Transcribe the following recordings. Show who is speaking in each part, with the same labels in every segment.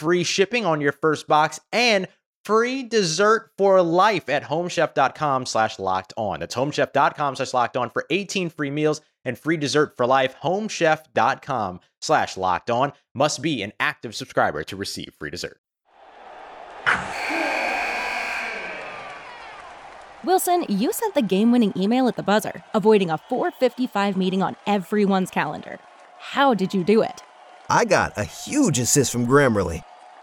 Speaker 1: free shipping on your first box, and free dessert for life at homechef.com slash locked on. That's homechef.com slash locked on for 18 free meals and free dessert for life. Homechef.com slash locked on must be an active subscriber to receive free dessert.
Speaker 2: Wilson, you sent the game winning email at the buzzer, avoiding a 455 meeting on everyone's calendar. How did you do it?
Speaker 3: I got a huge assist from Grammarly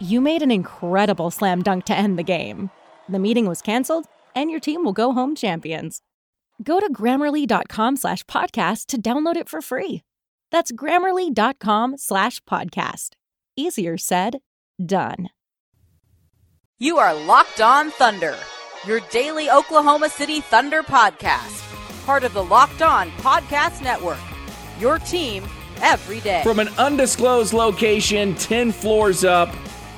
Speaker 2: You made an incredible slam dunk to end the game. The meeting was canceled, and your team will go home champions. Go to grammarly.com slash podcast to download it for free. That's grammarly.com slash podcast. Easier said, done.
Speaker 4: You are Locked On Thunder, your daily Oklahoma City Thunder podcast, part of the Locked On Podcast Network. Your team every day.
Speaker 5: From an undisclosed location, 10 floors up,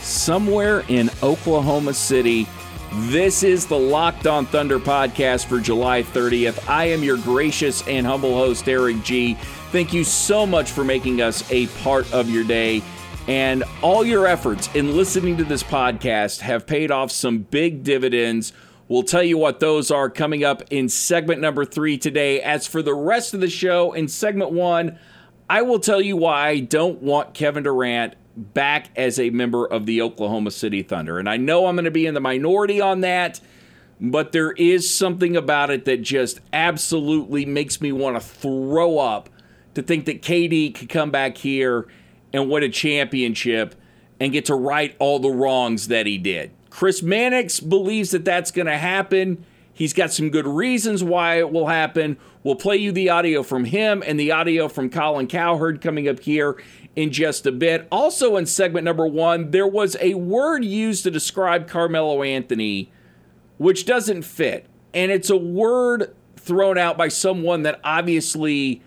Speaker 5: somewhere in Oklahoma City. This is the Locked On Thunder podcast for July 30th. I am your gracious and humble host, Eric G. Thank you so much for making us a part of your day. And all your efforts in listening to this podcast have paid off some big dividends. We'll tell you what those are coming up in segment number three today. As for the rest of the show, in segment one, I will tell you why I don't want Kevin Durant back as a member of the Oklahoma City Thunder. And I know I'm going to be in the minority on that, but there is something about it that just absolutely makes me want to throw up to think that KD could come back here and win a championship and get to right all the wrongs that he did. Chris Mannix believes that that's going to happen. He's got some good reasons why it will happen. We'll play you the audio from him and the audio from Colin Cowherd coming up here in just a bit. Also, in segment number one, there was a word used to describe Carmelo Anthony which doesn't fit. And it's a word thrown out by someone that obviously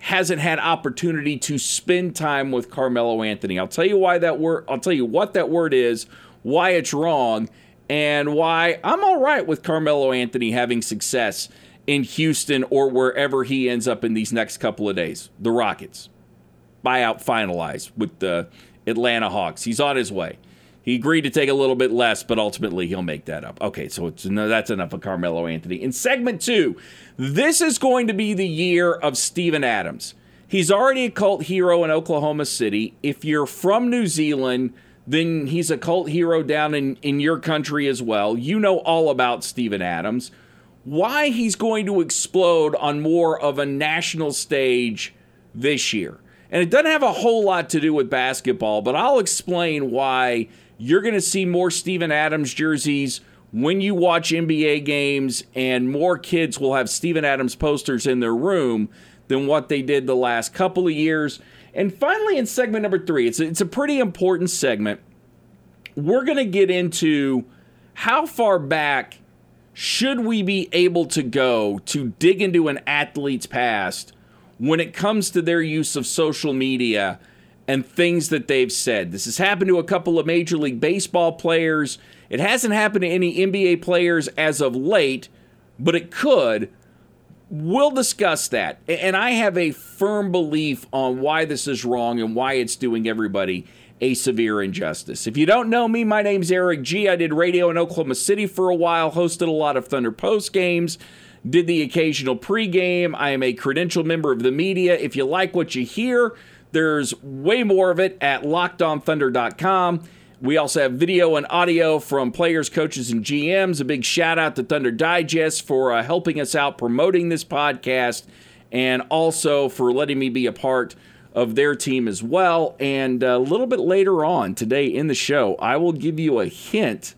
Speaker 5: hasn't had opportunity to spend time with Carmelo Anthony. I'll tell you why that word I'll tell you what that word is, why it's wrong, and why I'm all right with Carmelo Anthony having success in Houston or wherever he ends up in these next couple of days. The Rockets buyout finalized with the Atlanta Hawks. He's on his way. He agreed to take a little bit less, but ultimately he'll make that up. Okay, so no, that's enough of Carmelo Anthony. In segment two, this is going to be the year of Steven Adams. He's already a cult hero in Oklahoma City. If you're from New Zealand, then he's a cult hero down in, in your country as well. You know all about Steven Adams. Why he's going to explode on more of a national stage this year. And it doesn't have a whole lot to do with basketball, but I'll explain why you're going to see more Steven Adams jerseys when you watch NBA games, and more kids will have Steven Adams posters in their room than what they did the last couple of years. And finally, in segment number three, it's a, it's a pretty important segment. We're going to get into how far back should we be able to go to dig into an athlete's past when it comes to their use of social media and things that they've said. This has happened to a couple of Major League Baseball players. It hasn't happened to any NBA players as of late, but it could. we'll discuss that. And I have a firm belief on why this is wrong and why it's doing everybody a severe injustice. If you don't know me, my name's Eric G. I did radio in Oklahoma City for a while, hosted a lot of Thunder Post games, did the occasional pregame. I am a credential member of the media. If you like what you hear, there's way more of it at lockedonthunder.com. We also have video and audio from players, coaches, and GMs. A big shout out to Thunder Digest for uh, helping us out promoting this podcast and also for letting me be a part of their team as well. And a little bit later on today in the show, I will give you a hint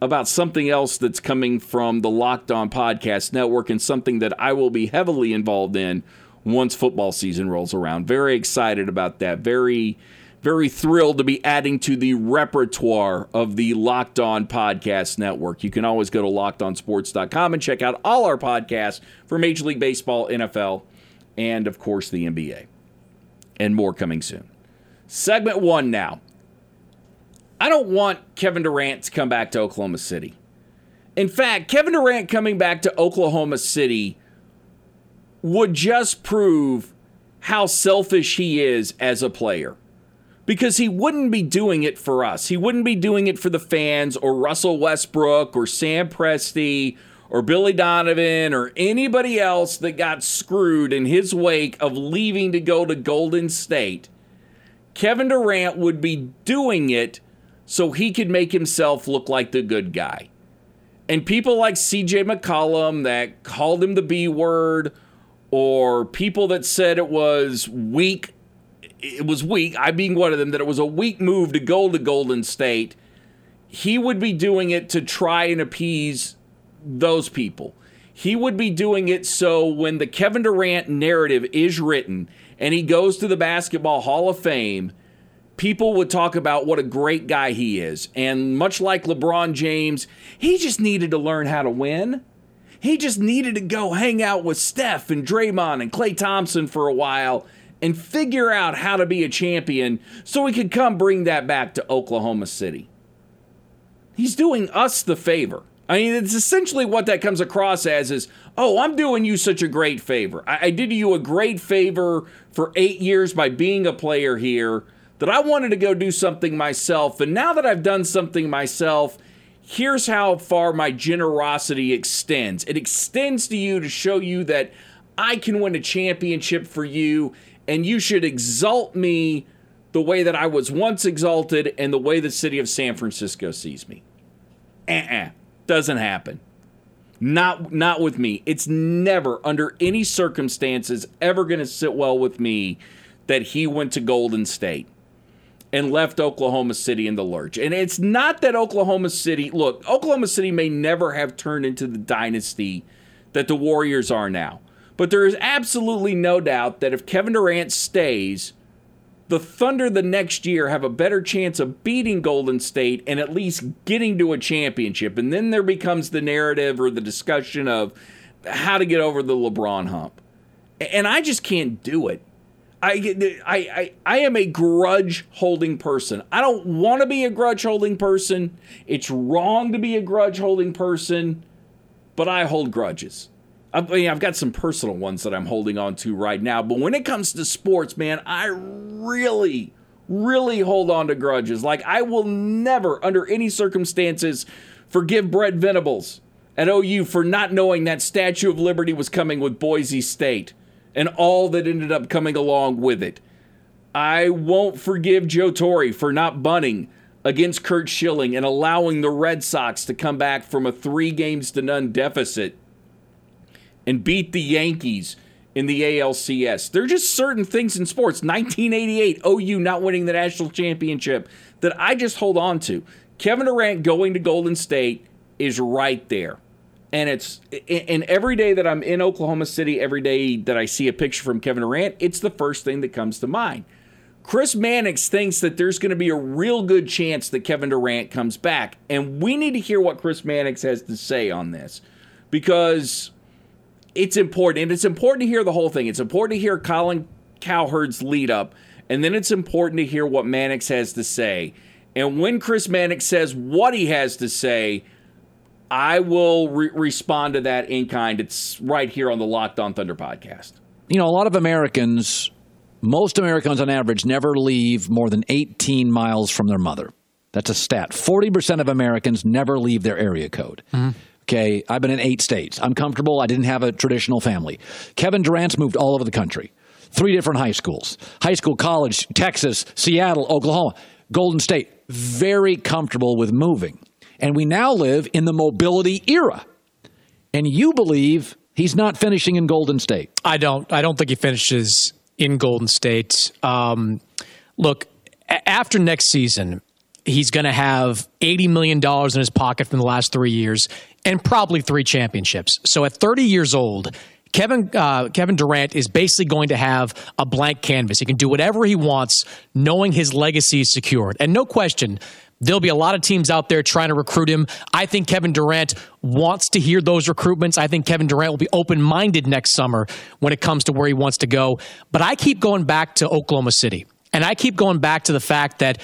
Speaker 5: about something else that's coming from the Locked On Podcast Network and something that I will be heavily involved in once football season rolls around. Very excited about that. Very very thrilled to be adding to the repertoire of the Locked On Podcast Network. You can always go to lockedonsports.com and check out all our podcasts for Major League Baseball, NFL, and of course the NBA. And more coming soon. Segment one now. I don't want Kevin Durant to come back to Oklahoma City. In fact, Kevin Durant coming back to Oklahoma City would just prove how selfish he is as a player because he wouldn't be doing it for us. He wouldn't be doing it for the fans or Russell Westbrook or Sam Presti or Billy Donovan or anybody else that got screwed in his wake of leaving to go to Golden State. Kevin Durant would be doing it so he could make himself look like the good guy. And people like CJ McCollum that called him the B word, or people that said it was weak it was weak, I being one of them, that it was a weak move to go to Golden State, he would be doing it to try and appease those people. He would be doing it so when the Kevin Durant narrative is written and he goes to the Basketball Hall of Fame, people would talk about what a great guy he is. And much like LeBron James, he just needed to learn how to win. He just needed to go hang out with Steph and Draymond and Klay Thompson for a while and figure out how to be a champion so we could come bring that back to Oklahoma City. He's doing us the favor. I mean, it's essentially what that comes across as is, oh, I'm doing you such a great favor. I, I did you a great favor for eight years by being a player here that I wanted to go do something myself. And now that I've done something myself, here's how far my generosity extends. It extends to you to show you that I can win a championship for you and you should exalt me the way that I was once exalted and the way the city of San Francisco sees me. Uh-uh. Doesn't happen. Not not with me. It's never under any circumstances ever going to sit well with me that he went to Golden State and left Oklahoma City in the lurch. And it's not that Oklahoma City, look, Oklahoma City may never have turned into the dynasty that the Warriors are now. But there is absolutely no doubt that if Kevin Durant stays, the Thunder the next year have a better chance of beating Golden State and at least getting to a championship. And then there becomes the narrative or the discussion of how to get over the LeBron hump. And I just can't do it. I, I, I, am a grudge holding person. I don't want to be a grudge holding person. It's wrong to be a grudge holding person, but I hold grudges. I mean, I've got some personal ones that I'm holding on to right now, but when it comes to sports, man, I really, really hold on to grudges. Like, I will never, under any circumstances, forgive Brent Venables at OU for not knowing that Statue of Liberty was coming with Boise State and all that ended up coming along with it. I won't forgive Joe Torre for not bunting against Curt Schilling and allowing the Red Sox to come back from a three games to none deficit and beat the Yankees in the ALCS. There are just certain things in sports. 1988, OU not winning the national championship that I just hold on to. Kevin Durant going to Golden State is right there. And it's and every day that I'm in Oklahoma City, every day that I see a picture from Kevin Durant, it's the first thing that comes to mind. Chris Mannix thinks that there's going to be a real good chance that Kevin Durant comes back. And we need to hear what Chris Mannix has to say on this because it's important. And it's important to hear the whole thing. It's important to hear Colin Cowherd's lead up. And then it's important to hear what Mannix has to say. And when Chris Mannix says what he has to say, I will re- respond to that in kind. It's right here on the Locked On Thunder podcast.
Speaker 6: You know, a lot of Americans, most Americans on average, never leave more than 18 miles from their mother. That's a stat. 40% of Americans never leave their area code. Mm-hmm. Okay, I've been in eight states. I'm comfortable. I didn't have a traditional family. Kevin Durant's moved all over the country. Three different high schools high school, college, Texas, Seattle, Oklahoma, Golden State. Very comfortable with moving. And we now live in the mobility era. And you believe he's not finishing in Golden State.
Speaker 7: I don't. I don't think he finishes in Golden State. Um, look, a- after next season, he's going to have $80 million in his pocket from the last three years and probably three championships. So at 30 years old, Kevin uh, Kevin Durant is basically going to have a blank canvas. He can do whatever he wants, knowing his legacy is secured. And no question, There'll be a lot of teams out there trying to recruit him. I think Kevin Durant wants to hear those recruitments. I think Kevin Durant will be open minded next summer when it comes to where he wants to go. But I keep going back to Oklahoma City. And I keep going back to the fact that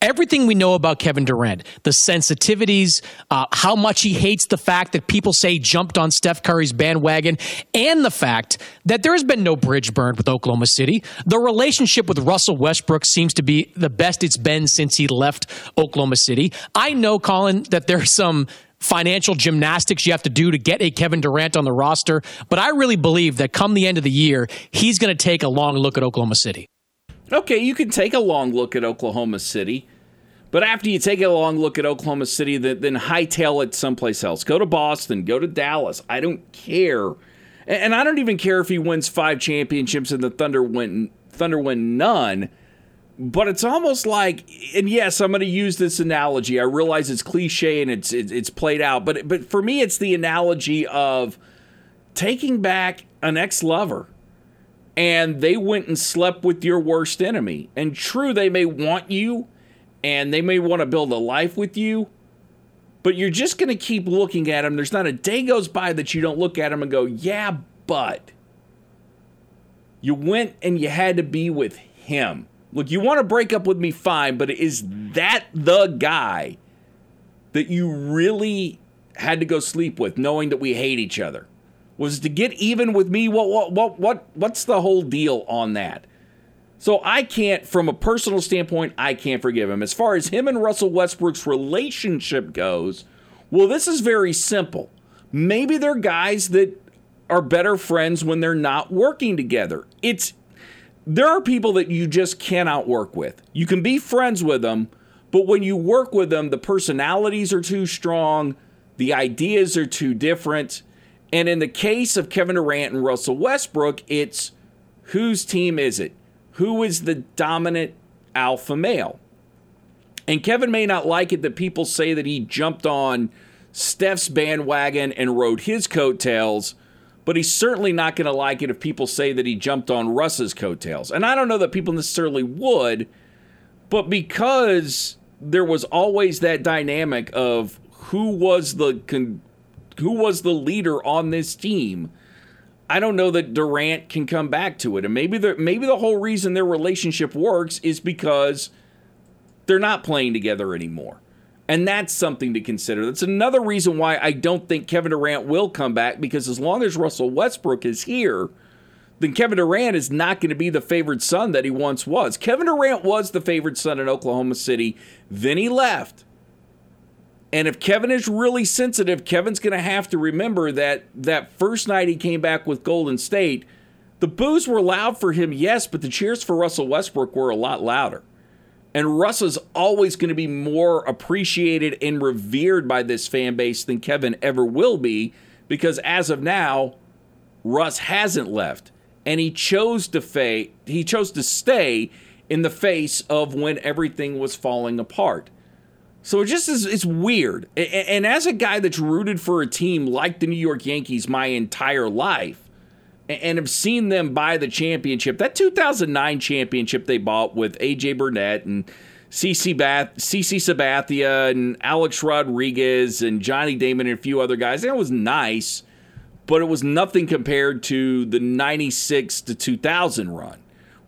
Speaker 7: everything we know about Kevin Durant, the sensitivities, uh, how much he hates the fact that people say jumped on Steph Curry's bandwagon, and the fact that there has been no bridge burned with Oklahoma City. The relationship with Russell Westbrook seems to be the best it's been since he left Oklahoma City. I know, Colin, that there's some financial gymnastics you have to do to get a Kevin Durant on the roster, but I really believe that come the end of the year, he's going to take a long look at Oklahoma City.
Speaker 5: Okay, you can take a long look at Oklahoma City, but after you take a long look at Oklahoma City, then, hightail it someplace else. Go to Boston, go to Dallas. I don't care. And I don't even care if he wins five championships and the Thunder win Thunder win none. But it's almost like, and yes, I'm going to use this analogy. I realize it's cliche and it's it's played out, but but for me, it's the analogy of taking back an ex lover and they went and slept with your worst enemy. And true, they may want you and they may want to build a life with you, but you're just going to keep looking at them. There's not a day goes by that you don't look at them and go, yeah, but you went and you had to be with him. Look, you want to break up with me, fine, but is that the guy that you really had to go sleep with, knowing that we hate each other? Was to get even with me. What what what what what's the whole deal on that? So I can't, from a personal standpoint, I can't forgive him. As far as him and Russell Westbrook's relationship goes, well, this is very simple. Maybe they're guys that are better friends when they're not working together. It's there are people that you just cannot work with. You can be friends with them, but when you work with them, the personalities are too strong, the ideas are too different and in the case of Kevin Durant and Russell Westbrook, it's whose team is it? Who is the dominant alpha male? And Kevin may not like it that people say that he jumped on Steph's bandwagon and rode his coattails, but he's certainly not going to like it if people say that he jumped on Russ's coattails. And I don't know that people necessarily would, but because there was always that dynamic of who was the con- who was the leader on this team. I don't know that Durant can come back to it. And maybe the maybe the whole reason their relationship works is because they're not playing together anymore. And that's something to consider. That's another reason why I don't think Kevin Durant will come back because as long as Russell Westbrook is here, then Kevin Durant is not going to be the favored son that he once was. Kevin Durant was the favored son in Oklahoma City, then he left. And if Kevin is really sensitive, Kevin's going to have to remember that that first night he came back with Golden State, the boos were loud for him, yes, but the cheers for Russell Westbrook were a lot louder. And Russ is always going to be more appreciated and revered by this fan base than Kevin ever will be because as of now, Russ hasn't left and he chose to fa- he chose to stay in the face of when everything was falling apart. So it just is it's weird. And as a guy that's rooted for a team like the New York Yankees my entire life and have seen them buy the championship, that 2009 championship they bought with AJ Burnett and CC Bath, CC Sabathia and Alex Rodriguez and Johnny Damon and a few other guys, that was nice, but it was nothing compared to the 96 to 2000 run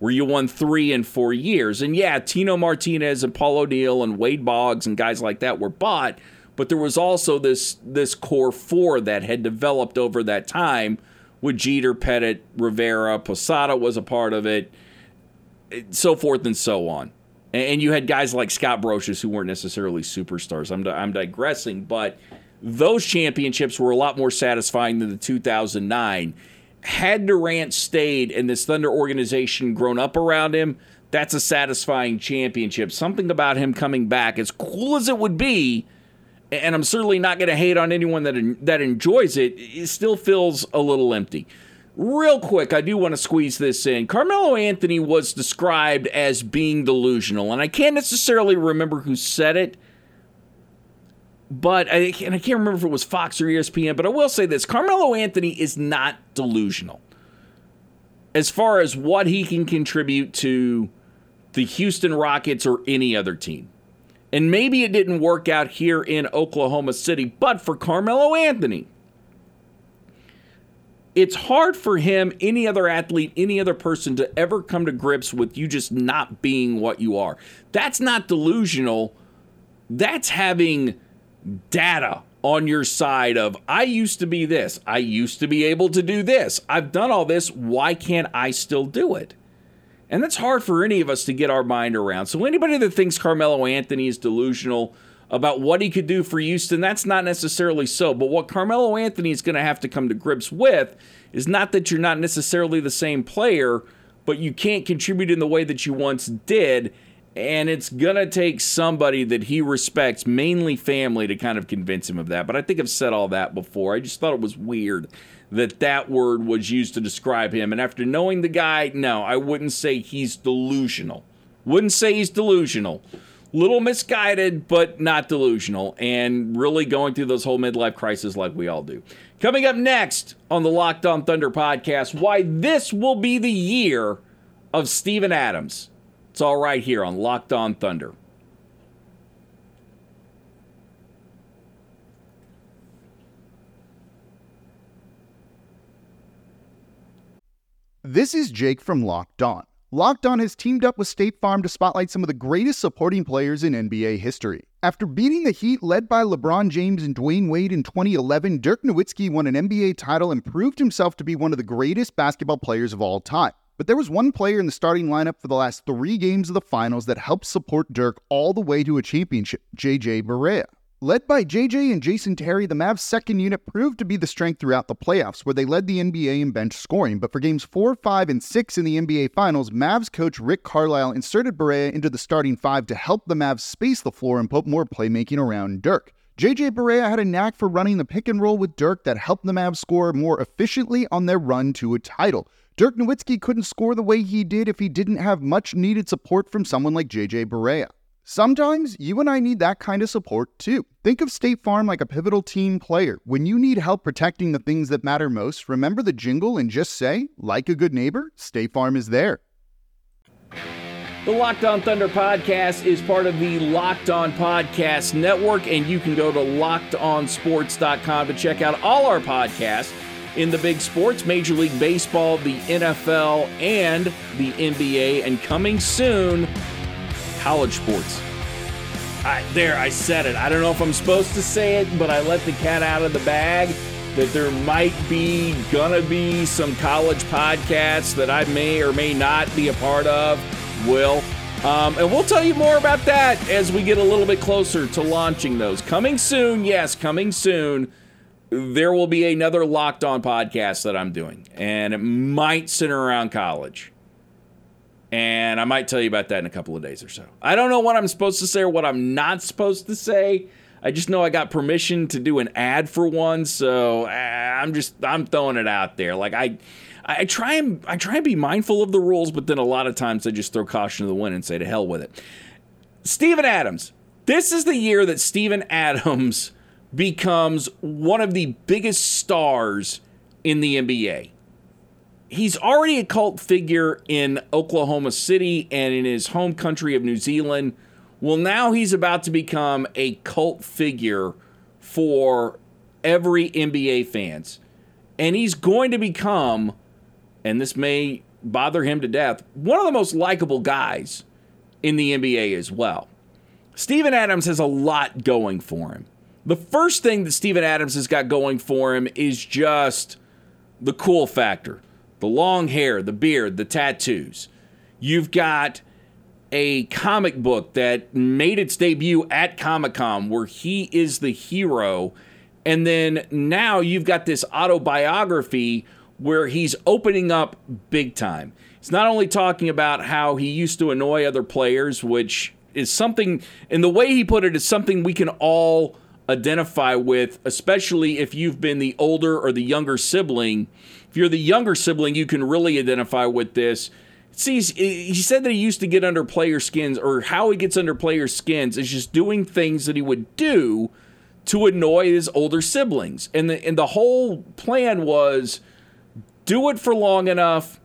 Speaker 5: where you won three in four years. And yeah, Tino Martinez and Paul O'Neill and Wade Boggs and guys like that were bought, but there was also this this core four that had developed over that time with Jeter, Pettitte, Rivera, Posada was a part of it, so forth and so on. And you had guys like Scott Brosius who weren't necessarily superstars. I'm, I'm digressing, but those championships were a lot more satisfying than the 2009. Had Durant stayed and this Thunder organization grown up around him, that's a satisfying championship. Something about him coming back, as cool as it would be, and I'm certainly not going to hate on anyone that that enjoys it, it still feels a little empty. Real quick, I do want to squeeze this in. Carmelo Anthony was described as being delusional, and I can't necessarily remember who said it, but I, and I can't remember if it was Fox or ESPN, but I will say this Carmelo Anthony is not delusional as far as what he can contribute to the Houston Rockets or any other team. And maybe it didn't work out here in Oklahoma City, but for Carmelo Anthony, it's hard for him, any other athlete, any other person to ever come to grips with you just not being what you are. That's not delusional. That's having data on your side of I used to be this. I used to be able to do this. I've done all this. Why can't I still do it? And that's hard for any of us to get our mind around. So, anybody that thinks Carmelo Anthony is delusional about what he could do for Houston, that's not necessarily so. But what Carmelo Anthony is going to have to come to grips with is not that you're not necessarily the same player, but you can't contribute in the way that you once did. And it's to take somebody that he respects, mainly family, to kind of convince him of that. But I think I've said all that before. I just thought it was weird that that word was used to describe him. And after knowing the guy, no, I wouldn't say he's delusional. Wouldn't say he's delusional. Little misguided, but not delusional, and really going through those whole midlife crisis like we all do. Coming up next on the Locked On Thunder podcast, why this will be the year of Steven Adams. It's all right here on Locked On Thunder.
Speaker 8: This is Jake from Locked On. Locked On has teamed up with State Farm to spotlight some of the greatest supporting players in NBA history. After beating the Heat led by LeBron James and Dwyane Wade in 2011, Dirk Nowitzki won an NBA title and proved himself to be one of the greatest basketball players of all time. But there was one player in the starting lineup for the last three games of the finals that helped support Dirk all the way to a championship, JJ Barea. Led by JJ and Jason Terry, the Mavs' second unit proved to be the strength throughout the playoffs, where they led the NBA in bench scoring. But for games 4, 5, and 6 in the NBA Finals, Mavs coach Rick Carlisle inserted Barea into the starting five to help the Mavs space the floor and put more playmaking around Dirk. JJ Barea had a knack for running the pick and roll with Dirk that helped the Mavs score more efficiently on their run to a title. Dirk Nowitzki couldn't score the way he did if he didn't have much needed support from someone like JJ Barea. Sometimes you and I need that kind of support too. Think of State Farm like a pivotal team player. When you need help protecting the things that matter most, remember the jingle and just say, like a good neighbor, State Farm is there.
Speaker 5: The Locked On Thunder podcast is part of the Locked On Podcast Network, and you can go to lockedonsports.com to check out all our podcasts in the big sports Major League Baseball, the NFL, and the NBA. And coming soon, college sports. I, there, I said it. I don't know if I'm supposed to say it, but I let the cat out of the bag that there might be gonna be some college podcasts that I may or may not be a part of. Will. Um, and we'll tell you more about that as we get a little bit closer to launching those. Coming soon, yes, coming soon. There will be another locked on podcast that I'm doing, and it might center around college. And I might tell you about that in a couple of days or so. I don't know what I'm supposed to say or what I'm not supposed to say. I just know I got permission to do an ad for one, so uh, I'm just I'm throwing it out there. Like I I try and I try and be mindful of the rules, but then a lot of times I just throw caution to the wind and say to hell with it. Steven Adams. This is the year that Steven Adams becomes one of the biggest stars in the NBA he's already a cult figure in Oklahoma City and in his home country of New Zealand. Well, now he's about to become a cult figure for every NBA fans. And he's going to become, and this may bother him to death, one of the most likable guys in the NBA as well. Steven Adams has a lot going for him. The first thing that Steven Adams has got going for him is just the cool factor the long hair, the beard, the tattoos. You've got a comic book that made its debut at Comic Con where he is the hero. And then now you've got this autobiography where he's opening up big time. He's not only talking about how he used to annoy other players, which is something, and the way he put it is something we can all identify with, especially if you've been the older or the younger sibling. If you're the younger sibling, you can really identify with this. See, he said that he used to get under player skins, or how he gets under player skins is just doing things that he would do to annoy his older siblings. And the and the whole plan was do it for long enough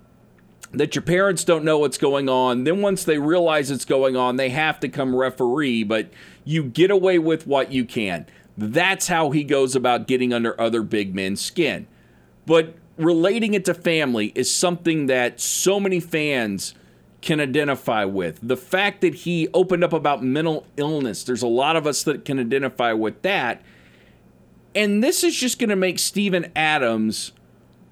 Speaker 5: that your parents don't know what's going on. Then once they realize it's going on, they have to come referee, but you get away with what you can. That's how he goes about getting under other big men's skin. But relating it to family is something that so many fans can identify with. The fact that he opened up about mental illness, there's a lot of us that can identify with that. And this is just going to make Steven Adams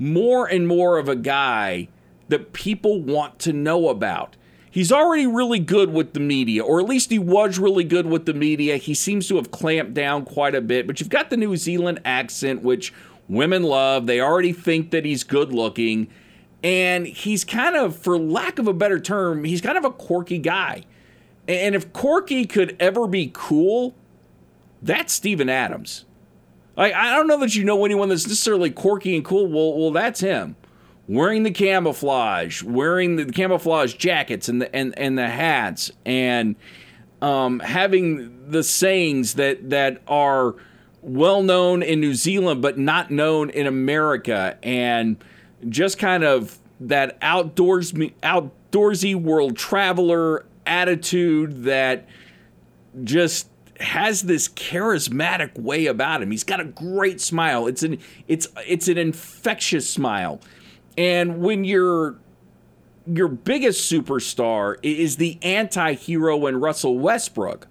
Speaker 5: more and more of a guy that people want to know about. He's already really good with the media, or at least he was really good with the media. He seems to have clamped down quite a bit, but you've got the New Zealand accent, which women love. They already think that he's good looking. And he's kind of, for lack of a better term, he's kind of a quirky guy. And if quirky could ever be cool, that's Steven Adams. Like, I don't know that you know anyone that's necessarily quirky and cool. Well, well, that's him wearing the camouflage, wearing the camouflage jackets and the and, and the hats, and um, having the sayings that that are well known in New Zealand but not known in America, and just kind of that outdoors outdoorsy world traveler attitude that just has this charismatic way about him. He's got a great smile. It's an it's it's an infectious smile. And when your your biggest superstar is the anti-hero in Russell Westbrook,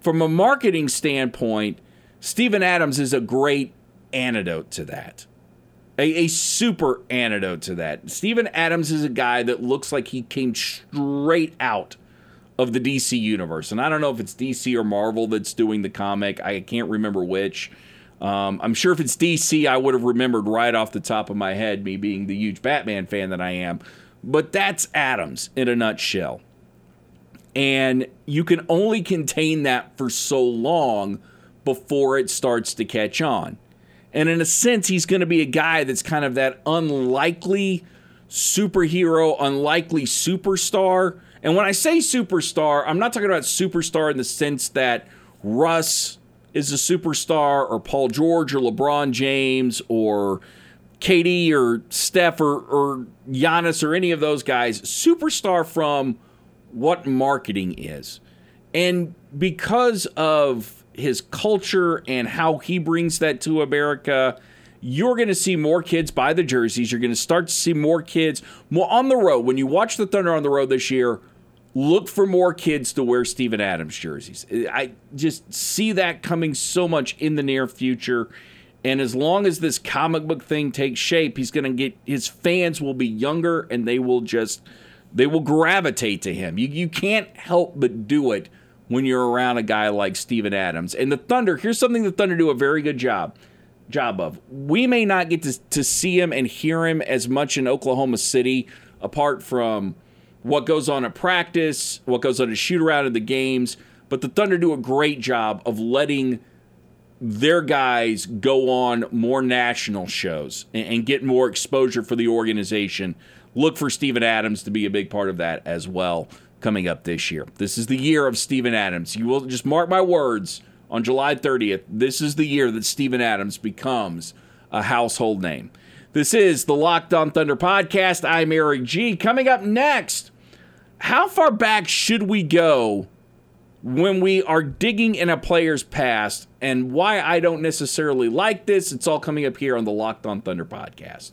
Speaker 5: from a marketing standpoint, Steven Adams is a great antidote to that. A, a, super antidote to that. Steven Adams is a guy that looks like he came straight out of the DC universe. And I don't know if it's DC or Marvel that's doing the comic. I can't remember which. Um, I'm sure if it's DC, I would have remembered right off the top of my head, me being the huge Batman fan that I am. But that's Adams in a nutshell. And you can only contain that for so long before it starts to catch on. And in a sense, he's going to be a guy that's kind of that unlikely superhero, unlikely superstar. And when I say superstar, I'm not talking about superstar in the sense that Russ is a superstar, or Paul George, or LeBron James, or KD or Steph, or, or Giannis, or any of those guys. Superstar from what marketing is. And because of his culture and how he brings that to America, you're going to see more kids buy the jerseys. You're going to start to see more kids more on the road. When you watch the Thunder on the road this year, look for more kids to wear Steven Adams jerseys. I just see that coming so much in the near future. And as long as this comic book thing takes shape, he's going to get his fans will be younger and they will just they will gravitate to him. You you can't help but do it when you're around a guy like Steven Adams. And the Thunder, here's something the Thunder do a very good job job of. We may not get to, to see him and hear him as much in Oklahoma City apart from what goes on at practice, what goes on at shoot around in the games. But the Thunder do a great job of letting their guys go on more national shows and, and get more exposure for the organization. Look for Steven Adams to be a big part of that as well coming up this year. This is the year of Steven Adams. You will just mark my words on July 30th. This is the year that Steven Adams becomes a household name. This is the Locked On Thunder podcast. I'm Eric G. Coming up next, how far back should we go when we are digging in a player's past and why I don't necessarily like this? It's all coming up here on the Locked On Thunder podcast.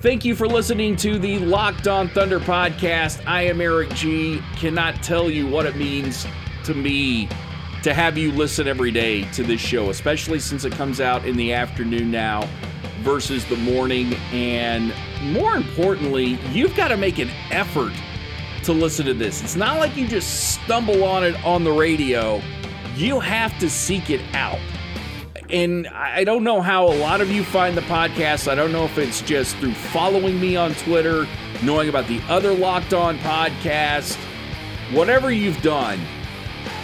Speaker 5: Thank you for listening to the Locked On Thunder podcast. I am Eric G. Cannot tell you what it means to me to have you listen every day to this show, especially since it comes out in the afternoon now versus the morning. And more importantly, you've got to make an effort to listen to this. It's not like you just stumble on it on the radio, you have to seek it out and I don't know how a lot of you find the podcast. I don't know if it's just through following me on Twitter, knowing about the other Locked On podcast, whatever you've done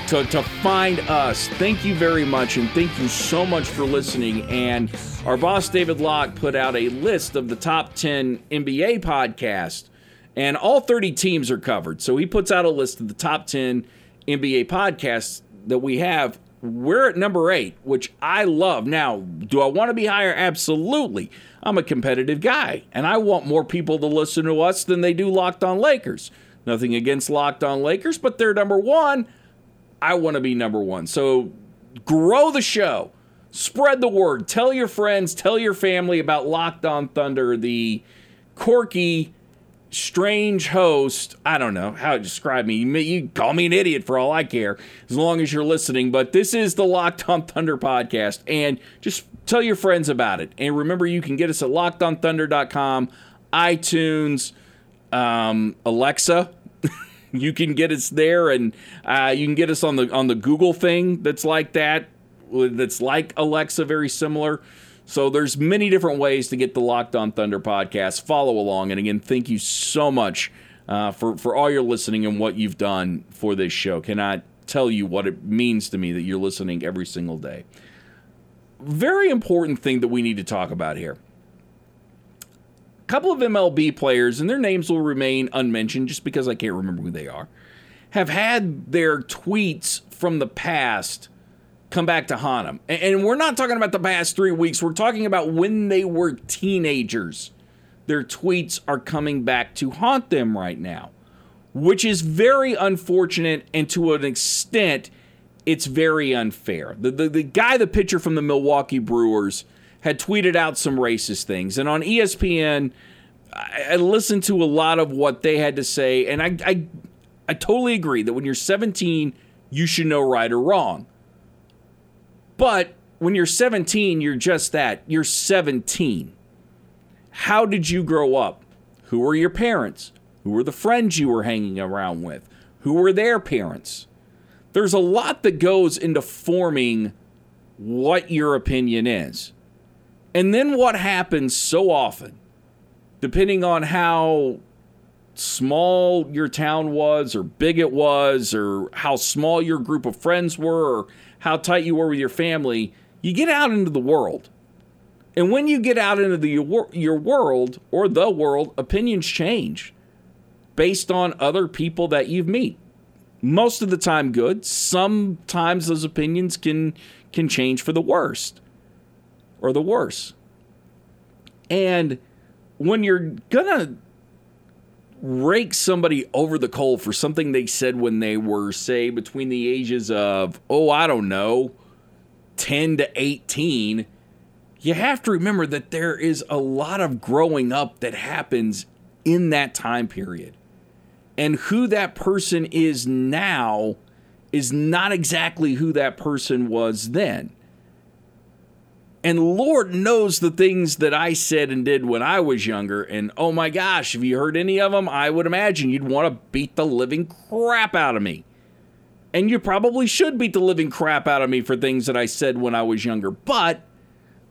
Speaker 5: to, to find us. Thank you very much, and thank you so much for listening. And our boss, David Locke, put out a list of the top 10 NBA podcasts, and all 30 teams are covered. So he puts out a list of the top 10 NBA podcasts that we have we're at number eight, which I love. Now, do I want to be higher? Absolutely. I'm a competitive guy, and I want more people to listen to us than they do Locked On Lakers. Nothing against Locked On Lakers, but they're number one. I want to be number one. So grow the show, spread the word, tell your friends, tell your family about Locked On Thunder, the quirky, strange host. I don't know how to describe me. You, call me an idiot for all I care, as long as you're listening. But this is the Locked On Thunder podcast, and just tell your friends about it. And remember, you can get us at lockedonthunder.com, iTunes, um, Alexa. you can get us there, and uh, you can get us on the on the Google thing that's like that. That's like Alexa, very similar. So there's many different ways to get the Locked On Thunder podcast. Follow along, and again, thank you so much uh, for for all your listening and what you've done for this show. Cannot tell you what it means to me that you're listening every single day. Very important thing that we need to talk about here. A couple of MLB players, and their names will remain unmentioned just because I can't remember who they are, have had their tweets from the past come back to haunt them. And we're not talking about the past three weeks, we're talking about when they were teenagers. Their tweets are coming back to haunt them right now, which is very unfortunate and to an extent, it's very unfair. The, the, the guy, the pitcher from the Milwaukee Brewers, had tweeted out some racist things. And on ESPN, I, I listened to a lot of what they had to say, and I, I, I totally agree that when you're 17, you should know right or wrong. But when you're 17, you're just that. You're 17. How did you grow up? Who were your parents? Who were the friends you were hanging around with? Who were their parents? There's a lot that goes into forming what your opinion is. And then what happens so often, depending on how small your town was, or big it was, or how small your group of friends were, or how tight you were with your family, you get out into the world. And when you get out into the your world or the world, opinions change based on other people that you've meet. Most of the time good. Sometimes those opinions can can change for the worst or the worse. And when you're gonna rake somebody over the coal for something they said when they were, say, between the ages of, oh, I don't know, 10 to 18, you have to remember that there is a lot of growing up that happens in that time period. And who that person is now is not exactly who that person was then. And Lord knows the things that I said and did when I was younger. And oh my gosh, if you heard any of them, I would imagine you'd want to beat the living crap out of me. And you probably should beat the living crap out of me for things that I said when I was younger. But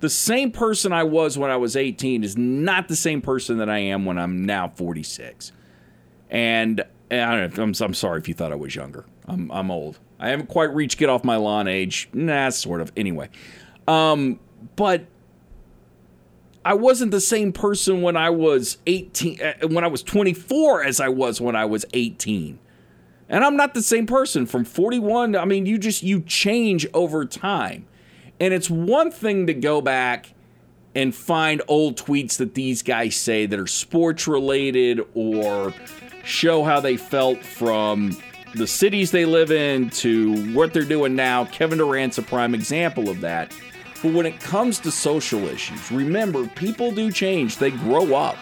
Speaker 5: the same person I was when I was 18 is not the same person that I am when I'm now 46. And, and I'm, I'm sorry if you thought I was younger. I'm, I'm old. I haven't quite reached get off my lawn age. Nah, sort of. Anyway. Um, but I wasn't the same person when I was 18, uh, when I was 24 as I was when I was 18. And I'm not the same person from 41. I mean, you just, you change over time. And it's one thing to go back and find old tweets that these guys say that are sports related or show how they felt from the cities they live in to what they're doing now. Kevin Durant's a prime example of that. But when it comes to social issues, remember, people do change, they grow up.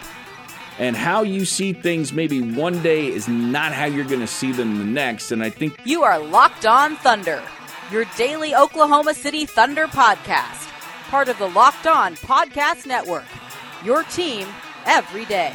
Speaker 5: And how you see things maybe one day is not how you're going to see them the next. And I think
Speaker 4: You are Locked On Thunder, your daily Oklahoma City Thunder podcast, part of the Locked On Podcast Network. Your team every day.